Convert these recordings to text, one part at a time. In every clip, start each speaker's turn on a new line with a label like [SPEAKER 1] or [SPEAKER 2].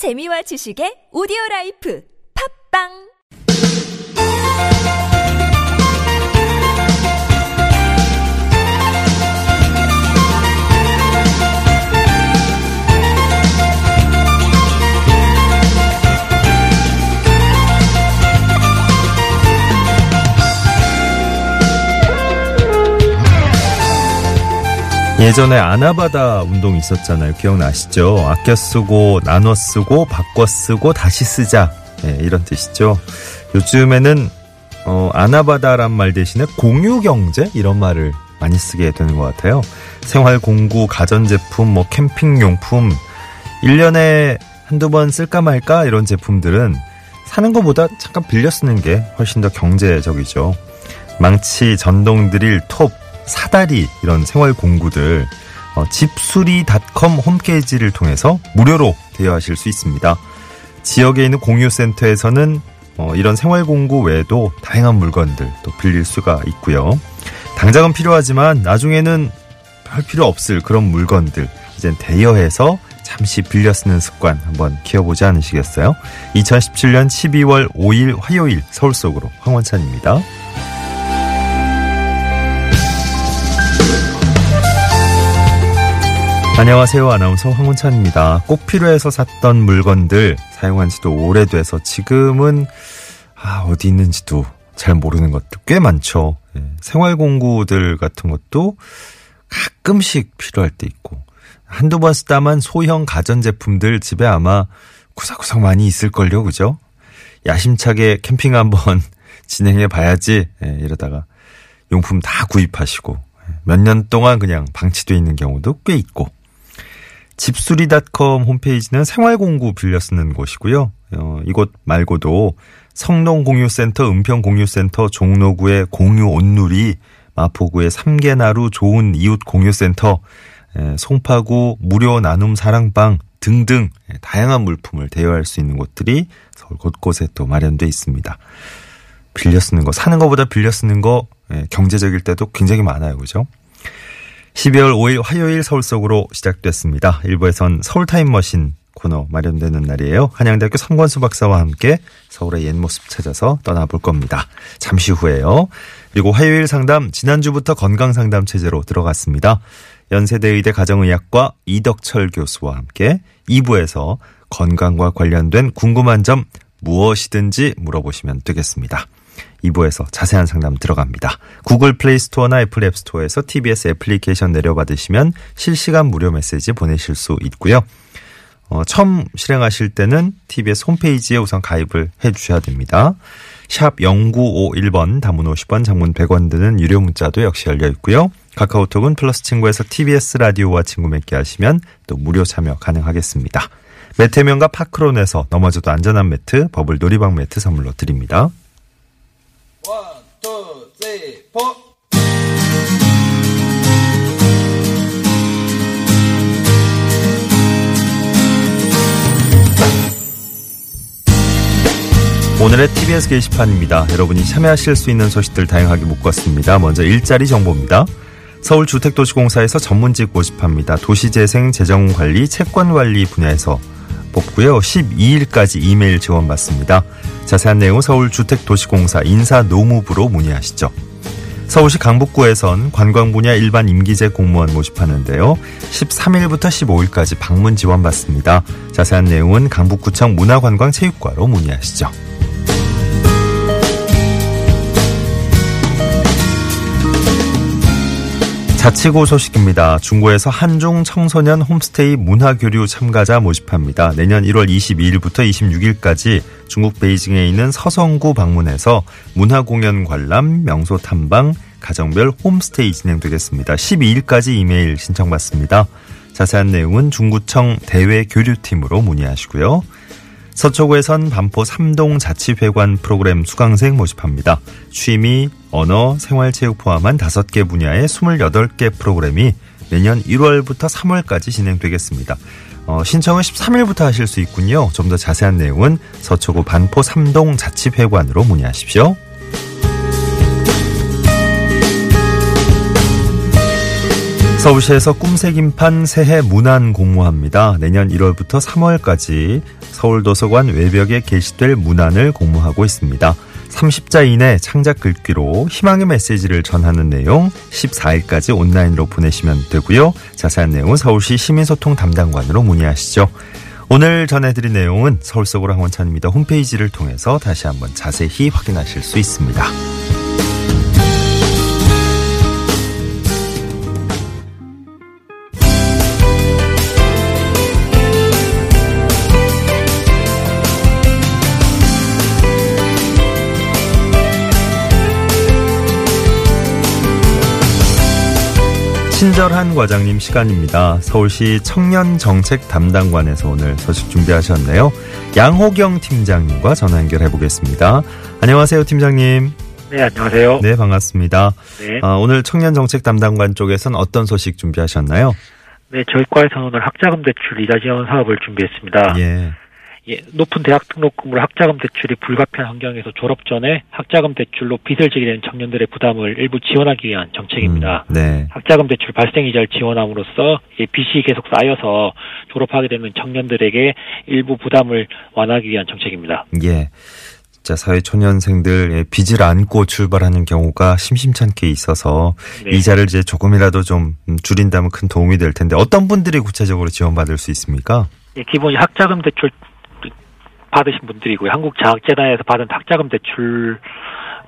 [SPEAKER 1] 재미와 지식의 오디오 라이프. 팝빵
[SPEAKER 2] 예전에 아나바다 운동 있었잖아요. 기억나시죠? 아껴 쓰고 나눠 쓰고 바꿔 쓰고 다시 쓰자. 네, 이런 뜻이죠. 요즘에는 어, 아나바다란 말 대신에 공유 경제 이런 말을 많이 쓰게 되는 것 같아요. 생활 공구, 가전제품, 뭐 캠핑용품 1년에 한두 번 쓸까 말까 이런 제품들은 사는 것보다 잠깐 빌려 쓰는 게 훨씬 더 경제적이죠. 망치, 전동 드릴, 톱, 사다리 이런 생활 공구들 어, 집수리닷컴 홈페이지를 통해서 무료로 대여하실 수 있습니다. 지역에 있는 공유센터에서는 어, 이런 생활 공구 외에도 다양한 물건들 또 빌릴 수가 있고요. 당장은 필요하지만 나중에는 별 필요 없을 그런 물건들 이젠 대여해서 잠시 빌려 쓰는 습관 한번 키워보지 않으시겠어요? 2017년 12월 5일 화요일 서울 속으로 황원찬입니다. 안녕하세요. 아나운서 황훈찬입니다. 꼭 필요해서 샀던 물건들 사용한 지도 오래돼서 지금은 아, 어디 있는지도 잘 모르는 것도 꽤 많죠. 예, 생활 공구들 같은 것도 가끔씩 필요할 때 있고 한두 번 쓰다만 소형 가전제품들 집에 아마 구석구석 많이 있을걸요. 그죠? 야심차게 캠핑 한번 진행해 봐야지 예, 이러다가 용품 다 구입하시고 예, 몇년 동안 그냥 방치돼 있는 경우도 꽤 있고 집수리닷컴 홈페이지는 생활공구 빌려 쓰는 곳이고요. 어, 이곳 말고도 성농공유센터, 은평공유센터, 종로구의 공유 온누리, 마포구의 삼계나루 좋은 이웃 공유센터, 에, 송파구 무료 나눔 사랑방 등등 에, 다양한 물품을 대여할 수 있는 곳들이 서울 곳곳에 또 마련돼 있습니다. 빌려 쓰는 거, 사는 것보다 빌려 쓰는 거 에, 경제적일 때도 굉장히 많아요. 그죠? 12월 5일 화요일 서울 속으로 시작됐습니다. 일부에선 서울 타임머신 코너 마련되는 날이에요. 한양대학교 성권수 박사와 함께 서울의 옛 모습 찾아서 떠나볼 겁니다. 잠시 후에요. 그리고 화요일 상담 지난주부터 건강 상담 체제로 들어갔습니다. 연세대의대 가정의학과 이덕철 교수와 함께 2부에서 건강과 관련된 궁금한 점 무엇이든지 물어보시면 되겠습니다. 2부에서 자세한 상담 들어갑니다. 구글 플레이 스토어나 애플 앱 스토어에서 TBS 애플리케이션 내려받으시면 실시간 무료 메시지 보내실 수 있고요. 어, 처음 실행하실 때는 TBS 홈페이지에 우선 가입을 해 주셔야 됩니다. 샵 0951번 담은 50원 장문 100원 드는 유료 문자도 역시 열려 있고요. 카카오톡은 플러스 친구에서 TBS 라디오와 친구 맺게 하시면 또 무료 참여 가능하겠습니다. 매태면과 파크론에서 넘어져도 안전한 매트, 버블 놀이방 매트 선물로 드립니다.
[SPEAKER 3] 포.
[SPEAKER 2] 오늘의 TBS 게시판입니다. 여러분이 참여하실 수 있는 소식들 다양하게 묶었습니다. 먼저 일자리 정보입니다. 서울주택도시공사에서 전문직 모집합니다. 도시재생, 재정관리, 채권관리 분야에서 뽑고요. 12일까지 이메일 지원 받습니다. 자세한 내용은 서울주택도시공사 인사노무부로 문의하시죠. 서울시 강북구에선 관광 분야 일반 임기제 공무원 모집하는데요. 13일부터 15일까지 방문 지원 받습니다. 자세한 내용은 강북구청 문화관광체육과로 문의하시죠. 자치구 소식입니다. 중구에서 한중 청소년 홈스테이 문화교류 참가자 모집합니다. 내년 1월 22일부터 26일까지 중국 베이징에 있는 서성구 방문해서 문화공연 관람, 명소 탐방, 가정별 홈스테이 진행되겠습니다. 12일까지 이메일 신청받습니다. 자세한 내용은 중구청 대외 교류팀으로 문의하시고요. 서초구에선 반포 3동 자치회관 프로그램 수강생 모집합니다. 취미, 언어, 생활체육 포함한 5개 분야의 28개 프로그램이 내년 1월부터 3월까지 진행되겠습니다. 어, 신청은 13일부터 하실 수 있군요. 좀 더 자세한 내용은 서초구 반포 3동 자치회관으로 문의하십시오. 서울시에서 꿈새김판 새해 문안 공모합니다. 내년 1월부터 3월까지 서울도서관 외벽에 게시될 문안을 공모하고 있습니다. 30자 이내 창작 글귀로 희망의 메시지를 전하는 내용 14일까지 온라인으로 보내시면 되고요. 자세한 내용은 서울시 시민소통 담당관으로 문의하시죠. 오늘 전해드린 내용은 서울 속으로 황원찬입니다. 홈페이지를 통해서 다시 한번 자세히 확인하실 수 있습니다. 친절한 과장님 시간입니다. 서울시 청년 정책 담당관에서 오늘 소식 준비하셨네요. 양호경 팀장님과 전화 연결해 보겠습니다. 안녕하세요, 팀장님.
[SPEAKER 4] 네, 안녕하세요.
[SPEAKER 2] 네, 반갑습니다.
[SPEAKER 4] 네.
[SPEAKER 2] 아, 오늘 청년 정책 담당관 쪽에선 어떤 소식 준비하셨나요?
[SPEAKER 4] 네, 저희 과에서는 오늘 학자금 대출 이자 지원 사업을 준비했습니다.
[SPEAKER 2] 예.
[SPEAKER 4] 예, 높은 대학 등록금으로 학자금 대출이 불가피한 환경에서 졸업 전에 학자금 대출로 빚을 지게 되는 청년들의 부담을 일부 지원하기 위한 정책입니다.
[SPEAKER 2] 음, 네.
[SPEAKER 4] 학자금 대출 발생 이자를 지원함으로써 이 빚이 계속 쌓여서 졸업하게 되는 청년들에게 일부 부담을 완화하기 위한 정책입니다.
[SPEAKER 2] 예. 자, 사회 초년생들 예, 빚을 안고 출발하는 경우가 심심찮게 있어서
[SPEAKER 4] 네.
[SPEAKER 2] 이자를 이제 조금이라도 좀 음, 줄인다면 큰 도움이 될 텐데 어떤 분들이 구체적으로 지원받을 수 있습니까?
[SPEAKER 4] 예, 기본이 학자금 대출 받으신 분들이고요. 한국장학재단에서 받은 학자금 대출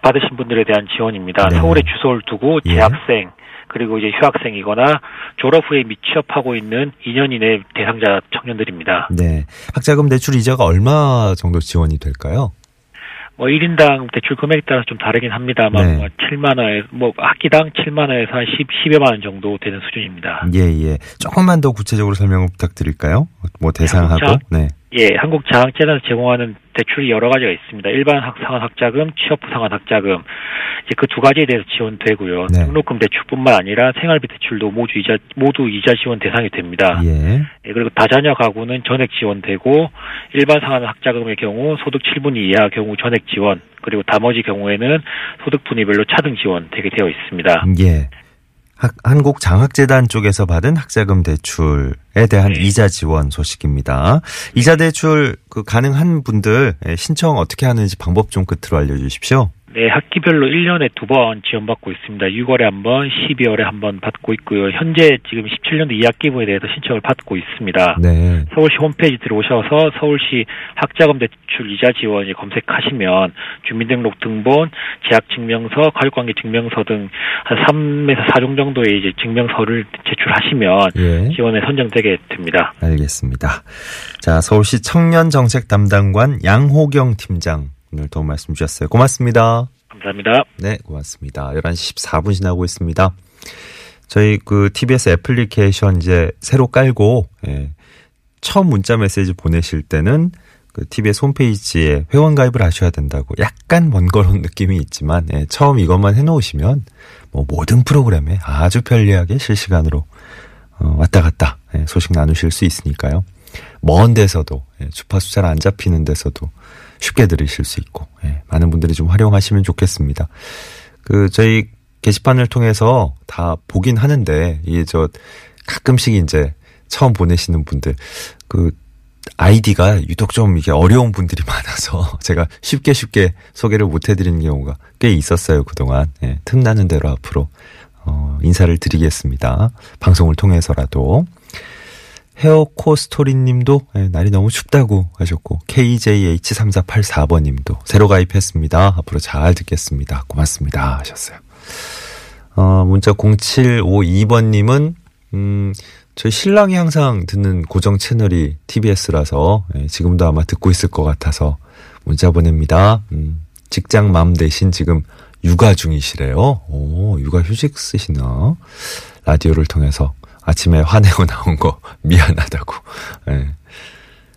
[SPEAKER 4] 받으신 분들에 대한 지원입니다.
[SPEAKER 2] 네.
[SPEAKER 4] 서울에 주소를 두고
[SPEAKER 2] 예.
[SPEAKER 4] 재학생 그리고 이제 휴학생이거나 졸업 후에 미취업하고 있는 2년 이내 대상자 청년들입니다.
[SPEAKER 2] 네. 학자금 대출 이자가 얼마 정도 지원이 될까요?
[SPEAKER 4] 뭐 1인당 대출 금액에 따라서 좀 다르긴 합니다만
[SPEAKER 2] 네.
[SPEAKER 4] 뭐 7만 원에 뭐 학기당 7만 원에서 한 10, 10여만 원 정도 되는 수준입니다.
[SPEAKER 2] 예, 예. 조금만 더 구체적으로 설명을 부탁드릴까요? 뭐 대상하고.
[SPEAKER 4] 자,
[SPEAKER 2] 네.
[SPEAKER 4] 예, 한국장학재단에서 제공하는 대출이 여러 가지가 있습니다. 일반 학 상환 학자금, 취업 후 상환 학자금. 이제 그 두 가지에 대해서 지원되고요.
[SPEAKER 2] 네.
[SPEAKER 4] 등록금 대출뿐만 아니라 생활비 대출도 모두 이자 모두 이자 지원 대상이 됩니다.
[SPEAKER 2] 예.
[SPEAKER 4] 예, 그리고 다자녀 가구는 전액 지원되고 일반 상환 학자금의 경우 소득 7분 이하 경우 전액 지원 그리고 나머지 경우에는 소득 분위별로 차등 지원 되게 되어 있습니다.
[SPEAKER 2] 예. 학- 한국 장학재단 쪽에서 받은 학자금 대출에 대한
[SPEAKER 4] 네.
[SPEAKER 2] 이자 지원 소식입니다. 이자 대출 그 가능한 분들 예, 신청 어떻게 하는지 방법 좀 끝으로 알려주십시오.
[SPEAKER 4] 네, 학기별로 1년에 두 번 지원받고 있습니다. 6월에 한 번, 12월에 한 번 받고 있고요. 현재 지금 17년도 2학기부에 대해서 신청을 받고 있습니다.
[SPEAKER 2] 네.
[SPEAKER 4] 서울시 홈페이지 들어오셔서 서울시 학자금 대출 이자 지원을 검색하시면 주민등록 등본, 재학 증명서, 가족관계 증명서 등 한 3에서 4종 정도의 이제 증명서를 제출하시면
[SPEAKER 2] 예.
[SPEAKER 4] 지원에 선정되게 됩니다.
[SPEAKER 2] 알겠습니다. 자, 서울시 청년 정책 담당관 양호경 팀장 오늘 도움 말씀 주셨어요. 고맙습니다.
[SPEAKER 4] 감사합니다.
[SPEAKER 2] 네, 고맙습니다. 11시 14분 지나고 있습니다. 저희 그 TBS 애플리케이션 이제 새로 깔고, 예, 처음 문자 메시지 보내실 때는 그 TBS 홈페이지에 회원 가입을 하셔야 된다고 약간 번거로운 느낌이 있지만, 예, 처음 이것만 해놓으시면 뭐 모든 프로그램에 아주 편리하게 실시간으로 어, 왔다 갔다 예, 소식 나누실 수 있으니까요. 먼 데서도 예, 주파수 잘 안 잡히는 데서도 쉽게 들으실 수 있고 예, 많은 분들이 좀 활용하시면 좋겠습니다. 그 저희 게시판을 통해서 다 보긴 하는데 이게 저 가끔씩 이제 처음 보내시는 분들 그 아이디가 유독 좀 이게 어려운 분들이 많아서 제가 쉽게 쉽게 소개를 못 해드리는 경우가 꽤 있었어요 그동안. 예, 틈나는 대로 앞으로 어, 인사를 드리겠습니다. 방송을 통해서라도 헤어코 스토리 님도 예, 날이 너무 춥다고 하셨고 KJH3484번 님도 새로 가입했습니다. 앞으로 잘 듣겠습니다. 고맙습니다. 하셨어요. 어, 문자 0752번 님은 음, 저희 신랑이 항상 듣는 고정 채널이 TBS라서 예, 지금도 아마 듣고 있을 것 같아서 문자 보냅니다. 음, 직장 맘 대신 지금 육아 중이시래요. 오, 육아 휴직 쓰시나? 라디오를 통해서 아침에 화내고 나온 거 미안하다고. 예.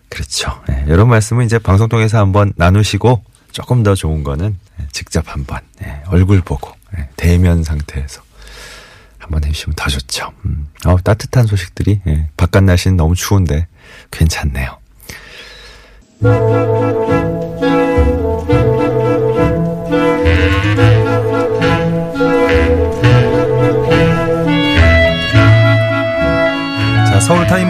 [SPEAKER 2] 그렇죠. 예, 이런 말씀은 이제 방송 통해서 한번 나누시고 조금 더 좋은 거는 예, 직접 한번 예, 얼굴 보고 예, 대면 상태에서 한번 해주시면 더 좋죠. 음, 어, 따뜻한 소식들이 예, 바깥 날씨는 너무 추운데 괜찮네요.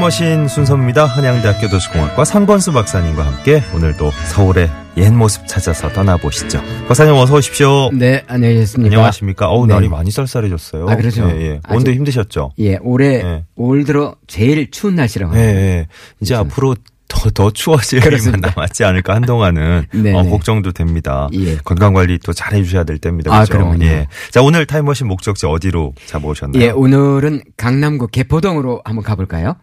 [SPEAKER 2] 타임머신 순서입니다. 한양대학교 도시공학과 상건수 박사님과 함께 오늘도 서울의 옛 모습 찾아서 떠나보시죠. 박사님 어서 오십시오.
[SPEAKER 5] 네, 안녕하셨습니까?
[SPEAKER 2] 안녕하십니까. 어우,
[SPEAKER 5] 네.
[SPEAKER 2] 날이 많이 쌀쌀해졌어요.
[SPEAKER 5] 아, 그러죠.
[SPEAKER 2] 예, 예.
[SPEAKER 5] 아주-
[SPEAKER 2] 오늘도 힘드셨죠?
[SPEAKER 5] 예, 올해
[SPEAKER 2] 네.
[SPEAKER 5] 올 들어 제일 추운 날씨라고
[SPEAKER 2] 예,
[SPEAKER 5] 합니다.
[SPEAKER 2] 예. 이제 앞으로 더, 더 추워질 일만. 남았지 않을까 한동안은
[SPEAKER 5] 네,
[SPEAKER 2] 어,
[SPEAKER 5] 네.
[SPEAKER 2] 걱정도 됩니다.
[SPEAKER 5] 예.
[SPEAKER 2] 건강 관리 또 잘 해주셔야 될 때입니다.
[SPEAKER 5] 아,
[SPEAKER 2] 그렇죠?
[SPEAKER 5] 그럼요.
[SPEAKER 2] 예. 자 오늘 타임머신 목적지 어디로 잡아오셨나요?
[SPEAKER 5] 예, 오늘은 강남구 개포동으로 한번 가볼까요?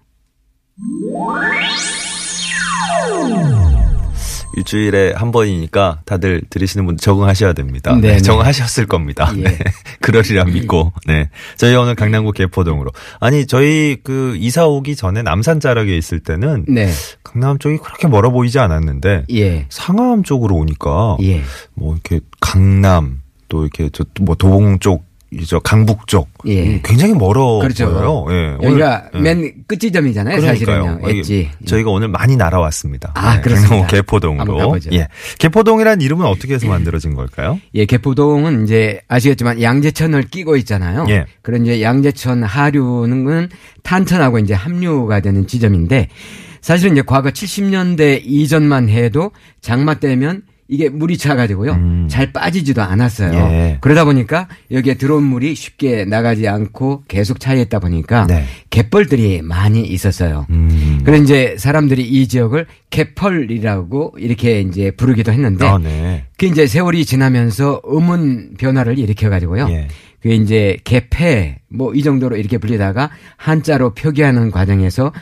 [SPEAKER 2] 일주일에 한 번이니까 다들 들으시는 분 적응하셔야 됩니다.
[SPEAKER 5] 네,
[SPEAKER 2] 네,
[SPEAKER 5] 네.
[SPEAKER 2] 적응하셨을 겁니다.
[SPEAKER 5] 예.
[SPEAKER 2] 네. 그러리라 믿고. 네. 저희 오늘 강남구 개포동으로. 아니, 저희 그 이사 오기 전에 남산 자락에 있을 때는
[SPEAKER 5] 네,
[SPEAKER 2] 강남 쪽이 그렇게 멀어 보이지 않았는데
[SPEAKER 5] 예,
[SPEAKER 2] 상암 쪽으로 오니까
[SPEAKER 5] 예,
[SPEAKER 2] 뭐 이렇게 강남 또 이렇게 저 뭐 도봉 쪽, 이저 강북 쪽
[SPEAKER 5] 예.
[SPEAKER 2] 굉장히 멀어
[SPEAKER 5] 그렇죠.
[SPEAKER 2] 보여요. 예.
[SPEAKER 5] 여기가
[SPEAKER 2] 오늘, 예.
[SPEAKER 5] 맨 끝지점이잖아요,
[SPEAKER 2] 그러니까요.
[SPEAKER 5] 사실은요. 엣지.
[SPEAKER 2] 저희가 오늘 많이 날아왔습니다.
[SPEAKER 5] 아, 그렇습니다.
[SPEAKER 2] 강남구 개포동으로. 예. 개포동이란 이름은 어떻게 해서 만들어진 걸까요?
[SPEAKER 5] 예, 개포동은 이제 아시겠지만 양재천을 끼고 있잖아요.
[SPEAKER 2] 예.
[SPEAKER 5] 그런 이제 양재천 하류는 탄천하고 이제 합류가 되는 지점인데 사실은 이제 과거 70년대 이전만 해도 장마 때면 이게 물이 차가지고요.
[SPEAKER 2] 음.
[SPEAKER 5] 잘 빠지지도 않았어요.
[SPEAKER 2] 예.
[SPEAKER 5] 그러다 보니까 여기에 들어온 물이 쉽게 나가지 않고 계속 차에 있다 보니까
[SPEAKER 2] 네.
[SPEAKER 5] 갯벌들이 많이 있었어요.
[SPEAKER 2] 음.
[SPEAKER 5] 그래서 이제 사람들이 이 지역을 개펄이라고 이렇게 이제 부르기도 했는데
[SPEAKER 2] 아, 네.
[SPEAKER 5] 그 이제 세월이 지나면서 음운 변화를 일으켜 가지고요.
[SPEAKER 2] 예.
[SPEAKER 5] 그 이제 개폐 뭐 이 정도로 이렇게 불리다가 한자로 표기하는 과정에서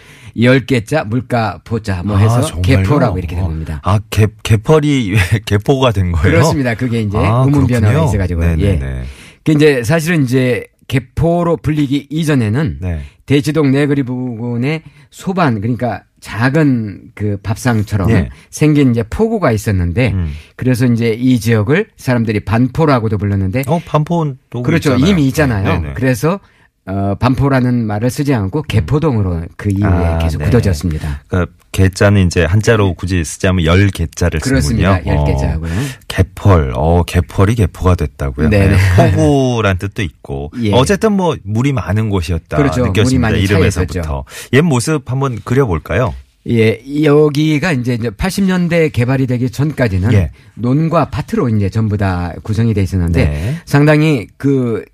[SPEAKER 5] 열 개자 물가 보자 뭐 해서
[SPEAKER 2] 아?
[SPEAKER 5] 개포라고 이렇게 된
[SPEAKER 2] 어.
[SPEAKER 5] 겁니다.
[SPEAKER 2] 아, 개, 개펄이 왜 개포가 된 거예요?
[SPEAKER 5] 그렇습니다. 그게 이제
[SPEAKER 2] 아, 그렇군요.
[SPEAKER 5] 변화가 있어 가지고요. 예. 그 이제 사실은 이제 개포로 불리기 이전에는
[SPEAKER 2] 네.
[SPEAKER 5] 대치동 내거리 부근에 소반 그러니까 작은 그 밥상처럼
[SPEAKER 2] 예.
[SPEAKER 5] 생긴 이제 포구가 있었는데
[SPEAKER 2] 음.
[SPEAKER 5] 그래서 이제 이 지역을 사람들이 반포라고도 불렀는데
[SPEAKER 2] 어, 반포도
[SPEAKER 5] 그렇죠
[SPEAKER 2] 있잖아요.
[SPEAKER 5] 이미 있잖아요.
[SPEAKER 2] 네네.
[SPEAKER 5] 그래서 어, 반포라는 말을 쓰지 않고 개포동으로 그 이후에
[SPEAKER 2] 아,
[SPEAKER 5] 계속
[SPEAKER 2] 네.
[SPEAKER 5] 굳어졌습니다.
[SPEAKER 2] 그러니까 개자는 이제 한자로 굳이 쓰자면 열 개자를
[SPEAKER 5] 그렇습니다. 열
[SPEAKER 2] 어,
[SPEAKER 5] 개자고요.
[SPEAKER 2] 개펄, 어, 개펄이 개포가 됐다고요.
[SPEAKER 5] 네네.
[SPEAKER 2] 포구란 뜻도 있고.
[SPEAKER 5] 예.
[SPEAKER 2] 어쨌든 뭐 물이 많은 곳이었다.
[SPEAKER 5] 그렇죠. 차
[SPEAKER 2] 이름에서부터. 옛 모습 한번 그려볼까요?
[SPEAKER 5] 예, 여기가 이제 80년대 개발이 되기 전까지는
[SPEAKER 2] 예.
[SPEAKER 5] 논과 밭으로 이제 전부 다 구성이 돼 있었는데
[SPEAKER 2] 네.
[SPEAKER 5] 상당히 그 에,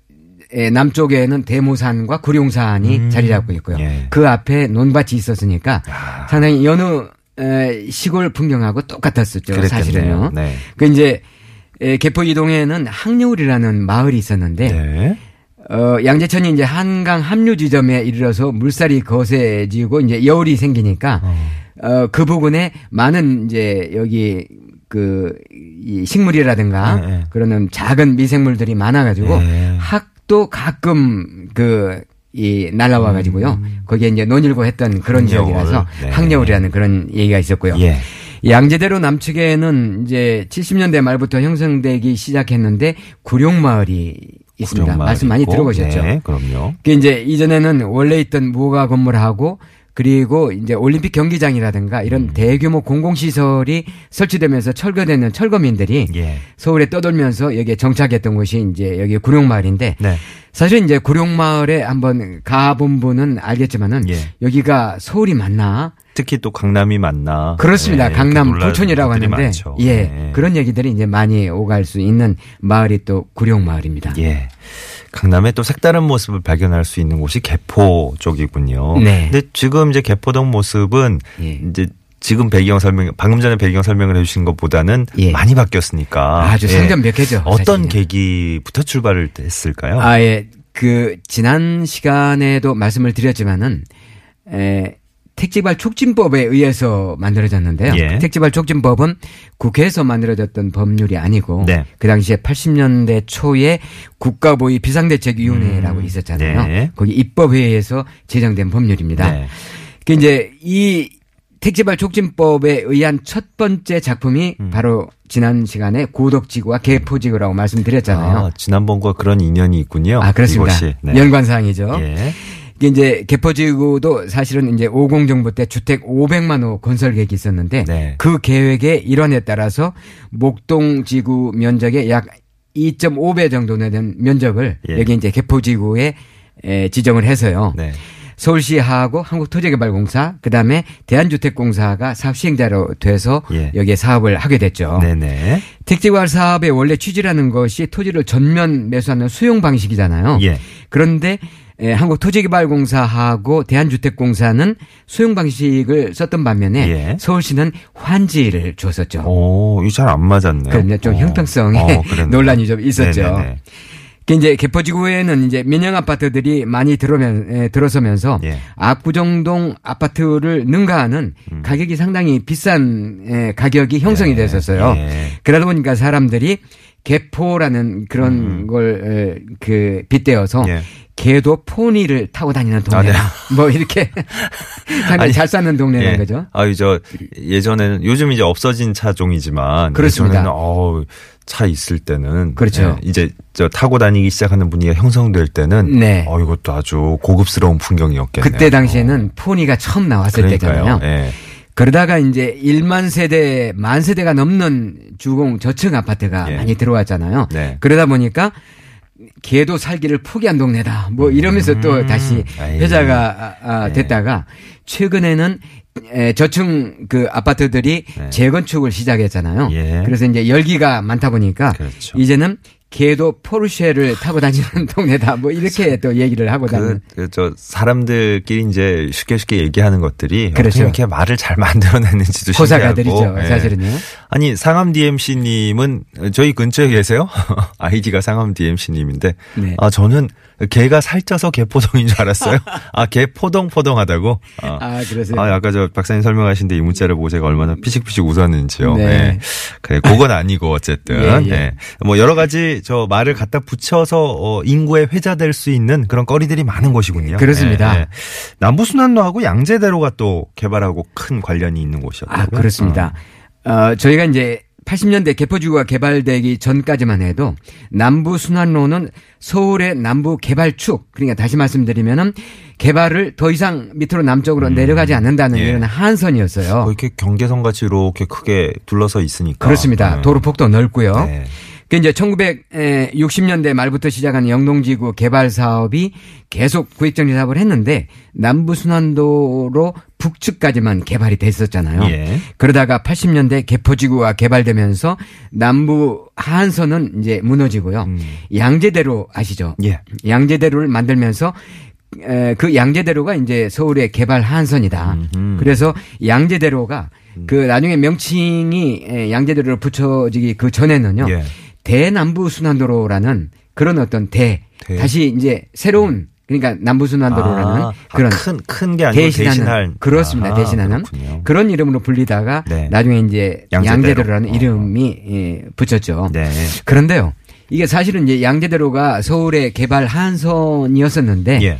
[SPEAKER 5] 남쪽에는 대모산과 구룡산이
[SPEAKER 2] 음.
[SPEAKER 5] 자리 잡고 있고요.
[SPEAKER 2] 예.
[SPEAKER 5] 그 앞에 논밭이 있었으니까
[SPEAKER 2] 아.
[SPEAKER 5] 상당히 여느 에, 시골 풍경하고 똑같았었죠.
[SPEAKER 2] 그랬겠네요.
[SPEAKER 5] 사실은요.
[SPEAKER 2] 네.
[SPEAKER 5] 그 이제 에, 개포 이동에는 항려울이라는 마을이 있었는데
[SPEAKER 2] 네.
[SPEAKER 5] 어, 양재천이 이제 한강 합류 지점에 이르러서 물살이 거세지고 이제 여울이 생기니까 어, 그 부근에 많은 이제 여기 그, 이 식물이라든가
[SPEAKER 2] 네, 네.
[SPEAKER 5] 그러는 작은 미생물들이 많아가지고
[SPEAKER 2] 네.
[SPEAKER 5] 학 도 가끔 그, 이 날라와 가지고요. 거기에 이제 논일고 했던 그런
[SPEAKER 2] 음. 항려울.
[SPEAKER 5] 지역이라서
[SPEAKER 2] 네.
[SPEAKER 5] 항려울이라는 그런 얘기가 있었고요.
[SPEAKER 2] 예.
[SPEAKER 5] 양재대로 남측에는 이제 70년대 말부터 형성되기 시작했는데 구룡마을이 있습니다.
[SPEAKER 2] 구룡마을
[SPEAKER 5] 말씀 많이
[SPEAKER 2] 있고.
[SPEAKER 5] 들어보셨죠?
[SPEAKER 2] 네, 그럼요.
[SPEAKER 5] 그 이제 이전에는 원래 있던 무가 건물하고 그리고 이제 올림픽 경기장이라든가 이런
[SPEAKER 2] 음.
[SPEAKER 5] 대규모 공공시설이 설치되면서 철거되는 철거민들이
[SPEAKER 2] 예.
[SPEAKER 5] 서울에 떠돌면서 여기에 정착했던 곳이 이제 여기 구룡마을인데
[SPEAKER 2] 네.
[SPEAKER 5] 사실 이제 구룡마을에 한번 가본 분은 알겠지만은
[SPEAKER 2] 예.
[SPEAKER 5] 여기가 서울이 맞나?
[SPEAKER 2] 특히 또 강남이 맞나.
[SPEAKER 5] 그렇습니다.
[SPEAKER 2] 네,
[SPEAKER 5] 강남 부촌이라고 하는데
[SPEAKER 2] 많죠.
[SPEAKER 5] 예
[SPEAKER 2] 네.
[SPEAKER 5] 그런 얘기들이 이제 많이 오갈 수 있는 마을이 또 구룡마을입니다.
[SPEAKER 2] 예. 강남의 또 색다른 모습을 발견할 수 있는 곳이 개포 쪽이군요.
[SPEAKER 5] 네.
[SPEAKER 2] 근데 지금 이제 개포동 모습은
[SPEAKER 5] 예.
[SPEAKER 2] 이제 지금 배경 설명, 방금 전에 배경 설명을 해주신 것보다는
[SPEAKER 5] 예.
[SPEAKER 2] 많이 바뀌었으니까.
[SPEAKER 5] 아주
[SPEAKER 2] 예.
[SPEAKER 5] 상전벽해죠.
[SPEAKER 2] 어떤
[SPEAKER 5] 사실은요.
[SPEAKER 2] 계기부터 출발을 했을까요?
[SPEAKER 5] 아 예 그 지난 시간에도 말씀을 드렸지만은 에, 택지발 촉진법에 의해서 만들어졌는데요.
[SPEAKER 2] 예.
[SPEAKER 5] 택지발 촉진법은 국회에서 만들어졌던 법률이 아니고
[SPEAKER 2] 네.
[SPEAKER 5] 그 당시에 80년대 초에 국가보위 비상대책위원회라고 있었잖아요.
[SPEAKER 2] 네.
[SPEAKER 5] 거기 입법회의에서 제정된 법률입니다.
[SPEAKER 2] 네.
[SPEAKER 5] 그 이제 이 택지발 촉진법에 의한 첫 번째 작품이
[SPEAKER 2] 음.
[SPEAKER 5] 바로 지난 시간에 고덕지구와 개포지구라고 말씀드렸잖아요.
[SPEAKER 2] 아, 지난번과 그런 인연이 있군요.
[SPEAKER 5] 아, 그렇습니다.
[SPEAKER 2] 네.
[SPEAKER 5] 연관사항이죠.
[SPEAKER 2] 예.
[SPEAKER 5] 이게 이제 개포지구도 사실은 이제 50 정부 때 주택 500만 호 건설 계획이 있었는데
[SPEAKER 2] 네.
[SPEAKER 5] 그 계획의 일환에 따라서 목동 지구 면적의 약 2.5배 정도 되는 면적을
[SPEAKER 2] 예.
[SPEAKER 5] 여기 이제 개포지구에 에, 지정을 해서요.
[SPEAKER 2] 네.
[SPEAKER 5] 서울시하고 한국토지개발공사 그다음에 대한주택공사가 사업 시행자로 돼서
[SPEAKER 2] 예.
[SPEAKER 5] 여기에 사업을 하게 됐죠.
[SPEAKER 2] 네네.
[SPEAKER 5] 택지개발 사업의 원래 취지라는 것이 토지를 전면 매수하는 수용 방식이잖아요.
[SPEAKER 2] 예.
[SPEAKER 5] 그런데 에, 한국토지개발공사하고 대한주택공사는 수용 방식을 썼던 반면에
[SPEAKER 2] 예.
[SPEAKER 5] 서울시는 환지를 줬었죠.
[SPEAKER 2] 오, 이거 잘안 맞았네.
[SPEAKER 5] 그럼요. 좀
[SPEAKER 2] 어.
[SPEAKER 5] 형평성에
[SPEAKER 2] 어, 그랬네요.
[SPEAKER 5] 논란이 좀 있었죠.
[SPEAKER 2] 네네네.
[SPEAKER 5] 그 이제 개포지구에는 이제 민영 아파트들이 많이 들어면 에, 들어서면서
[SPEAKER 2] 예.
[SPEAKER 5] 압구정동 아파트를 능가하는 가격이 상당히 비싼 에, 가격이 형성이
[SPEAKER 2] 예.
[SPEAKER 5] 됐었어요.
[SPEAKER 2] 예.
[SPEAKER 5] 그러다 보니까 사람들이 개포라는 그런 걸그 빗대어서
[SPEAKER 2] 음. 예.
[SPEAKER 5] 개도 포니를 타고 다니는 동네다. 뭐 이렇게
[SPEAKER 2] 아니,
[SPEAKER 5] 잘 사는 동네라는
[SPEAKER 2] 예.
[SPEAKER 5] 거죠.
[SPEAKER 2] 아, 저 예전에는 요즘 이제 없어진 차종이지만
[SPEAKER 5] 그렇습니다.
[SPEAKER 2] 예전에는 어우, 차 있을 때는
[SPEAKER 5] 그렇죠.
[SPEAKER 2] 예, 이제 저 타고 다니기 시작하는 분위기가 형성될 때는
[SPEAKER 5] 네.
[SPEAKER 2] 어 이것도 아주 고급스러운 풍경이었겠네요.
[SPEAKER 5] 그때 당시에는 포니가 처음 나왔을
[SPEAKER 2] 그러니까요.
[SPEAKER 5] 때잖아요.
[SPEAKER 2] 예.
[SPEAKER 5] 그러다가 이제 1만 세대, 만 세대가 넘는 주공 저층 아파트가
[SPEAKER 2] 예.
[SPEAKER 5] 많이 들어왔잖아요.
[SPEAKER 2] 네.
[SPEAKER 5] 그러다 보니까 개도 살기를 포기한 동네다. 뭐 이러면서 또 다시
[SPEAKER 2] 아이.
[SPEAKER 5] 회자가 아, 아,
[SPEAKER 2] 네.
[SPEAKER 5] 됐다가 최근에는 에, 저층 그 아파트들이
[SPEAKER 2] 네.
[SPEAKER 5] 재건축을 시작했잖아요.
[SPEAKER 2] 예.
[SPEAKER 5] 그래서 이제 열기가 많다 보니까
[SPEAKER 2] 그렇죠.
[SPEAKER 5] 이제는 개도 포르쉐를 타고 다니는 동네다. 뭐 이렇게 또 얘기를 하고 다니는.
[SPEAKER 2] 그, 그, 저, 사람들끼리 이제 쉽게 쉽게 얘기하는 것들이
[SPEAKER 5] 그렇죠.
[SPEAKER 2] 어떻게 이렇게 말을 잘 만들어내는지도
[SPEAKER 5] 호사가들이죠.
[SPEAKER 2] 신기하고. 예.
[SPEAKER 5] 사실은요.
[SPEAKER 2] 아니, 상암 DMC님은 저희 근처에 계세요? 아이디가 상암 DMC님인데.
[SPEAKER 5] 네.
[SPEAKER 2] 아, 저는 개가 살쪄서 개포동인 줄 알았어요. 아, 개 포동포동하다고? 아,
[SPEAKER 5] 아, 그러세요.
[SPEAKER 2] 아, 아까 저 박사님 설명하신 데 이 문자를 보고 제가 얼마나 피식피식 웃었는지요.
[SPEAKER 5] 네.
[SPEAKER 2] 예. 그래, 그건 아니고 어쨌든.
[SPEAKER 5] 예, 예.
[SPEAKER 2] 예. 뭐 여러 가지 저 말을 갖다 붙여서 어, 인구에 회자될 수 있는 그런 거리들이 많은 곳이군요.
[SPEAKER 5] 그렇습니다.
[SPEAKER 2] 예, 예. 남부순환로하고 양재대로가 또 개발하고 큰 관련이 있는 곳이었다고요.
[SPEAKER 5] 아, 그렇습니다. 어, 저희가 이제 80년대 개포지구가 개발되기 전까지만 해도 남부 순환로는 서울의 남부 개발축 그러니까 다시 말씀드리면은 개발을 더 이상 밑으로 남쪽으로 내려가지 않는다는
[SPEAKER 2] 예.
[SPEAKER 5] 이런 한선이었어요.
[SPEAKER 2] 거 이렇게 경계선 같이 이렇게 크게 둘러서 있으니까.
[SPEAKER 5] 그렇습니다.
[SPEAKER 2] 네.
[SPEAKER 5] 도로 폭도 넓고요.
[SPEAKER 2] 네.
[SPEAKER 5] 그 이제 1960년대 말부터 시작한 영동지구 개발 사업이 계속 구획정리 사업을 했는데 남부순환도로 북측까지만 개발이 됐었잖아요.
[SPEAKER 2] 예.
[SPEAKER 5] 그러다가 80년대 개포지구가 개발되면서 남부 하한선은 이제 무너지고요.
[SPEAKER 2] 음.
[SPEAKER 5] 양재대로 아시죠?
[SPEAKER 2] 예.
[SPEAKER 5] 양재대로를 만들면서 에, 그 양재대로가 이제 서울의 개발 하한선이다.
[SPEAKER 2] 음흠.
[SPEAKER 5] 그래서 양재대로가 그 나중에 명칭이 에, 양재대로로 붙여지기 그 전에는요.
[SPEAKER 2] 예.
[SPEAKER 5] 대남부 순환도로라는 그런 어떤 대,
[SPEAKER 2] 대.
[SPEAKER 5] 다시 이제 새로운 그러니까 남부 순환도로라는
[SPEAKER 2] 아,
[SPEAKER 5] 그런
[SPEAKER 2] 큰, 큰 게 아니고
[SPEAKER 5] 대신하는,
[SPEAKER 2] 대신할.
[SPEAKER 5] 그렇습니다.
[SPEAKER 2] 아하,
[SPEAKER 5] 대신하는
[SPEAKER 2] 그렇군요.
[SPEAKER 5] 그런 이름으로 불리다가
[SPEAKER 2] 네.
[SPEAKER 5] 나중에 이제
[SPEAKER 2] 양재대로.
[SPEAKER 5] 양재대로 라는
[SPEAKER 2] 어.
[SPEAKER 5] 이름이 예, 붙였죠.
[SPEAKER 2] 네.
[SPEAKER 5] 그런데요. 이게 사실은 이제 양재대로가 서울의 개발 한선이었었는데
[SPEAKER 2] 예.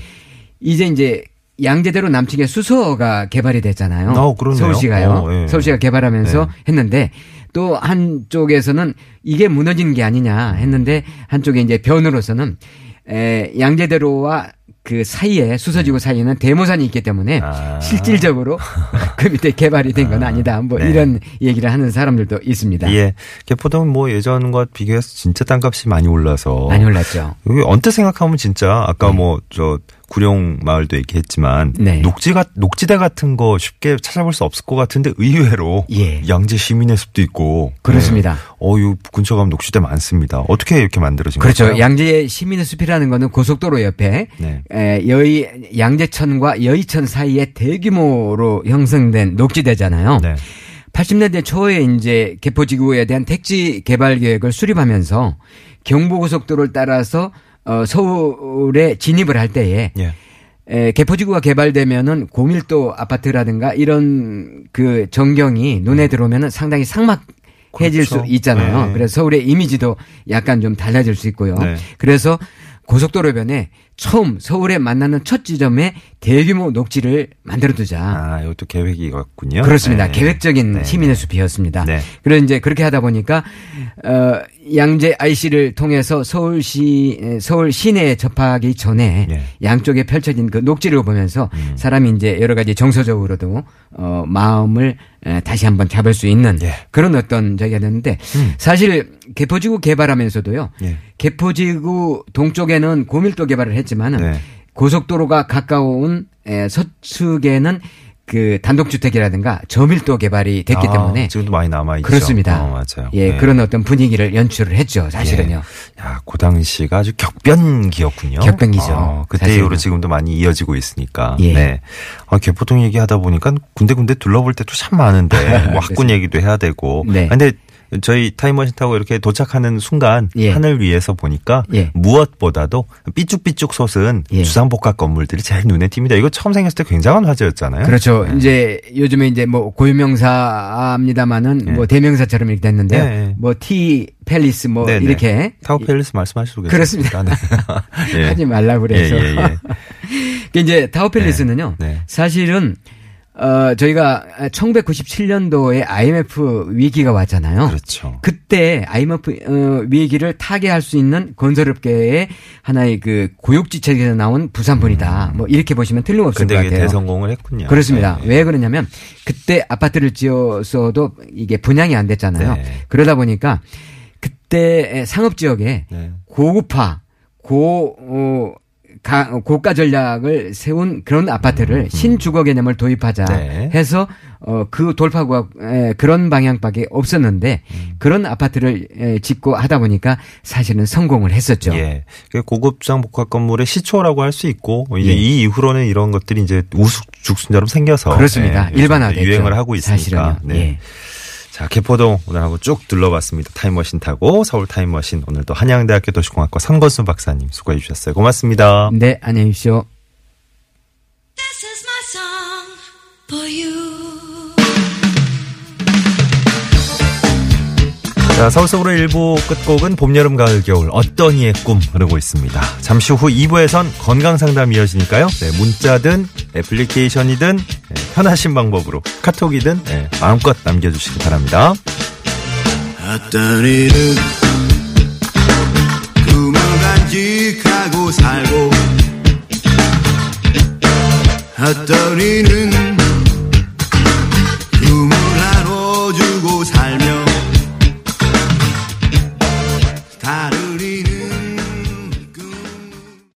[SPEAKER 5] 이제 이제 양재대로 남측에 수서가 개발이 됐잖아요.
[SPEAKER 2] 어.
[SPEAKER 5] 서울시가요.
[SPEAKER 2] 어, 예.
[SPEAKER 5] 서울시가 개발하면서
[SPEAKER 2] 네.
[SPEAKER 5] 했는데 또 한쪽에서는 이게 무너진 게 아니냐 했는데 한쪽에 이제 변으로서는 에, 양재대로와 그 사이에 수서지구 사이에는 대모산이 있기 때문에
[SPEAKER 2] 아.
[SPEAKER 5] 실질적으로 그 밑에 개발이 된 건 아 니다. 뭐
[SPEAKER 2] 네.
[SPEAKER 5] 이런 얘기를 하는 사람들도 있습니다.
[SPEAKER 2] 예. 개포동은 뭐 예전과 비교해서 진짜 땅값이 많이 올라서.
[SPEAKER 5] 많이 올랐죠.
[SPEAKER 2] 여기 언뜻 생각하면 진짜 아까 뭐저 구룡 마을도 얘기했지만
[SPEAKER 5] 네.
[SPEAKER 2] 녹지가 녹지대 같은 거 쉽게 찾아볼 수 없을 것 같은데 의외로
[SPEAKER 5] 예.
[SPEAKER 2] 양재 시민의 숲도 있고
[SPEAKER 5] 그렇습니다.
[SPEAKER 2] 네. 어, 이 근처 가면 녹지대 많습니다. 어떻게 이렇게 만들어진
[SPEAKER 5] 그렇죠.
[SPEAKER 2] 걸까요?
[SPEAKER 5] 양재 시민의 숲이라는 거는 고속도로 옆에
[SPEAKER 2] 네.
[SPEAKER 5] 에, 여의 양재천과 여의천 사이에 대규모로 형성된 녹지대잖아요.
[SPEAKER 2] 네.
[SPEAKER 5] 80년대 초에 이제 개포지구에 대한 택지 개발 계획을 수립하면서 경부고속도로를 따라서 어, 서울에 진입을 할 때에
[SPEAKER 2] 예.
[SPEAKER 5] 에, 개포지구가 개발되면은 고밀도 아파트라든가 이런 그 전경이 눈에 들어오면은 상당히 삭막해질
[SPEAKER 2] 그렇죠.
[SPEAKER 5] 수 있잖아요.
[SPEAKER 2] 네.
[SPEAKER 5] 그래서 서울의 이미지도 약간 좀 달라질 수 있고요.
[SPEAKER 2] 네.
[SPEAKER 5] 그래서 고속도로변에 처음 서울에 만나는 첫 지점에 대규모 녹지를 만들어두자.
[SPEAKER 2] 아, 이것도 계획이었군요.
[SPEAKER 5] 그렇습니다.
[SPEAKER 2] 네.
[SPEAKER 5] 계획적인
[SPEAKER 2] 네.
[SPEAKER 5] 시민의 숲이었습니다.
[SPEAKER 2] 네.
[SPEAKER 5] 그래서 이제 그렇게 하다 보니까 어 양재 IC를 통해서 서울시 에, 서울 시내에 접하기 전에
[SPEAKER 2] 예.
[SPEAKER 5] 양쪽에 펼쳐진 그 녹지를 보면서
[SPEAKER 2] 음.
[SPEAKER 5] 사람이 이제 여러 가지 정서적으로도 어 마음을 에, 다시 한번 잡을 수 있는
[SPEAKER 2] 예.
[SPEAKER 5] 그런 어떤 저기가 됐는데 사실 개포지구 개발하면서도요.
[SPEAKER 2] 예.
[SPEAKER 5] 개포지구 동쪽에는 고밀도 개발을 했 지만은
[SPEAKER 2] 네.
[SPEAKER 5] 고속도로가 가까운 에, 서측에는 그 단독주택이라든가 저밀도 개발이 됐기
[SPEAKER 2] 아,
[SPEAKER 5] 때문에
[SPEAKER 2] 지금도 많이 남아 있죠.
[SPEAKER 5] 그렇습니다.
[SPEAKER 2] 어, 맞아요.
[SPEAKER 5] 예,
[SPEAKER 2] 네.
[SPEAKER 5] 그런 어떤 분위기를 연출을 했죠. 사실은요.
[SPEAKER 2] 야, 그 당시가 아주 격변기였군요.
[SPEAKER 5] 격변기죠.
[SPEAKER 2] 어, 그때
[SPEAKER 5] 사실은.
[SPEAKER 2] 이후로 지금도 많이 이어지고 있으니까.
[SPEAKER 5] 예.
[SPEAKER 2] 네. 아, 개포동 얘기하다 보니까 군데군데 둘러볼 때도 참 많은데 뭐 학군 얘기도 해야 되고.
[SPEAKER 5] 네.
[SPEAKER 2] 아, 근데 저희 타임머신 타고 이렇게 도착하는 순간
[SPEAKER 5] 예.
[SPEAKER 2] 하늘 위에서 보니까
[SPEAKER 5] 예.
[SPEAKER 2] 무엇보다도 삐쭉삐쭉 솟은
[SPEAKER 5] 예.
[SPEAKER 2] 주상복합 건물들이 제일 눈에 띕니다. 이거 처음 생겼을 때 굉장한 화제였잖아요.
[SPEAKER 5] 그렇죠.
[SPEAKER 2] 네.
[SPEAKER 5] 이제 요즘에 이제 뭐 고유명사입니다마는
[SPEAKER 2] 예.
[SPEAKER 5] 뭐 대명사처럼 이렇게 됐는데요.
[SPEAKER 2] 네.
[SPEAKER 5] 뭐티 팰리스 뭐
[SPEAKER 2] 네네.
[SPEAKER 5] 이렇게
[SPEAKER 2] 타워 팰리스 말씀하시고
[SPEAKER 5] 그렇습니다.
[SPEAKER 2] 네. 예.
[SPEAKER 5] 하지 말라 그래서.
[SPEAKER 2] 예, 예, 예.
[SPEAKER 5] 그 이제 타워 팰리스는요.
[SPEAKER 2] 네, 네.
[SPEAKER 5] 사실은 어 저희가 1997년도에 IMF 위기가 왔잖아요.
[SPEAKER 2] 그렇죠.
[SPEAKER 5] 그때 IMF 어, 위기를 타개할 수 있는 건설업계의 하나의 그 고육지책에서 나온 부산분이다. 뭐 이렇게 보시면 틀림없을
[SPEAKER 2] 음. 근데
[SPEAKER 5] 것 같아요.
[SPEAKER 2] 대성공을 했군요.
[SPEAKER 5] 그렇습니다.
[SPEAKER 2] 네.
[SPEAKER 5] 왜 그러냐면 그때 아파트를 지었어도 이게 분양이 안 됐잖아요.
[SPEAKER 2] 네.
[SPEAKER 5] 그러다 보니까 그때 상업 지역에
[SPEAKER 2] 네.
[SPEAKER 5] 고급화, 고, 어, 가, 고가 전략을 세운 그런 아파트를 신주거 개념을 도입하자
[SPEAKER 2] 음, 네.
[SPEAKER 5] 해서 어, 그 돌파구가 에, 그런 방향밖에 없었는데
[SPEAKER 2] 음.
[SPEAKER 5] 그런 아파트를 에, 짓고 하다 보니까 사실은 성공을 했었죠.
[SPEAKER 2] 예. 그 고급장 복합 건물의 시초라고 할 수 있고 이제
[SPEAKER 5] 예.
[SPEAKER 2] 이 이후로는 이런 것들이 이제 우숙 죽순처럼 생겨서
[SPEAKER 5] 그렇습니다.
[SPEAKER 2] 예,
[SPEAKER 5] 일반화됐죠.
[SPEAKER 2] 유행을 하고 있으니까.
[SPEAKER 5] 사실은요.
[SPEAKER 2] 네.
[SPEAKER 5] 예.
[SPEAKER 2] 자, 개포동 오늘 하고 쭉 둘러봤습니다. 타임머신 타고 서울 타임머신 오늘도 한양대학교 도시공학과 선건수 박사님 수고해 주셨어요. 고맙습니다.
[SPEAKER 5] 네, 안녕히 계십시오.
[SPEAKER 2] 자, 서울 서울의 일부 끝곡은 봄, 여름, 가을, 겨울 어떤 이의 꿈 흐르고 있습니다. 잠시 후 2부에선 건강 상담 이어지니까요. 네, 문자든 애플리케이션이든 네, 편하신 방법으로 카톡이든 네, 마음껏 남겨주시기 바랍니다.
[SPEAKER 6] 어떤 이는 꿈을 간직하고 살고 어떤 이는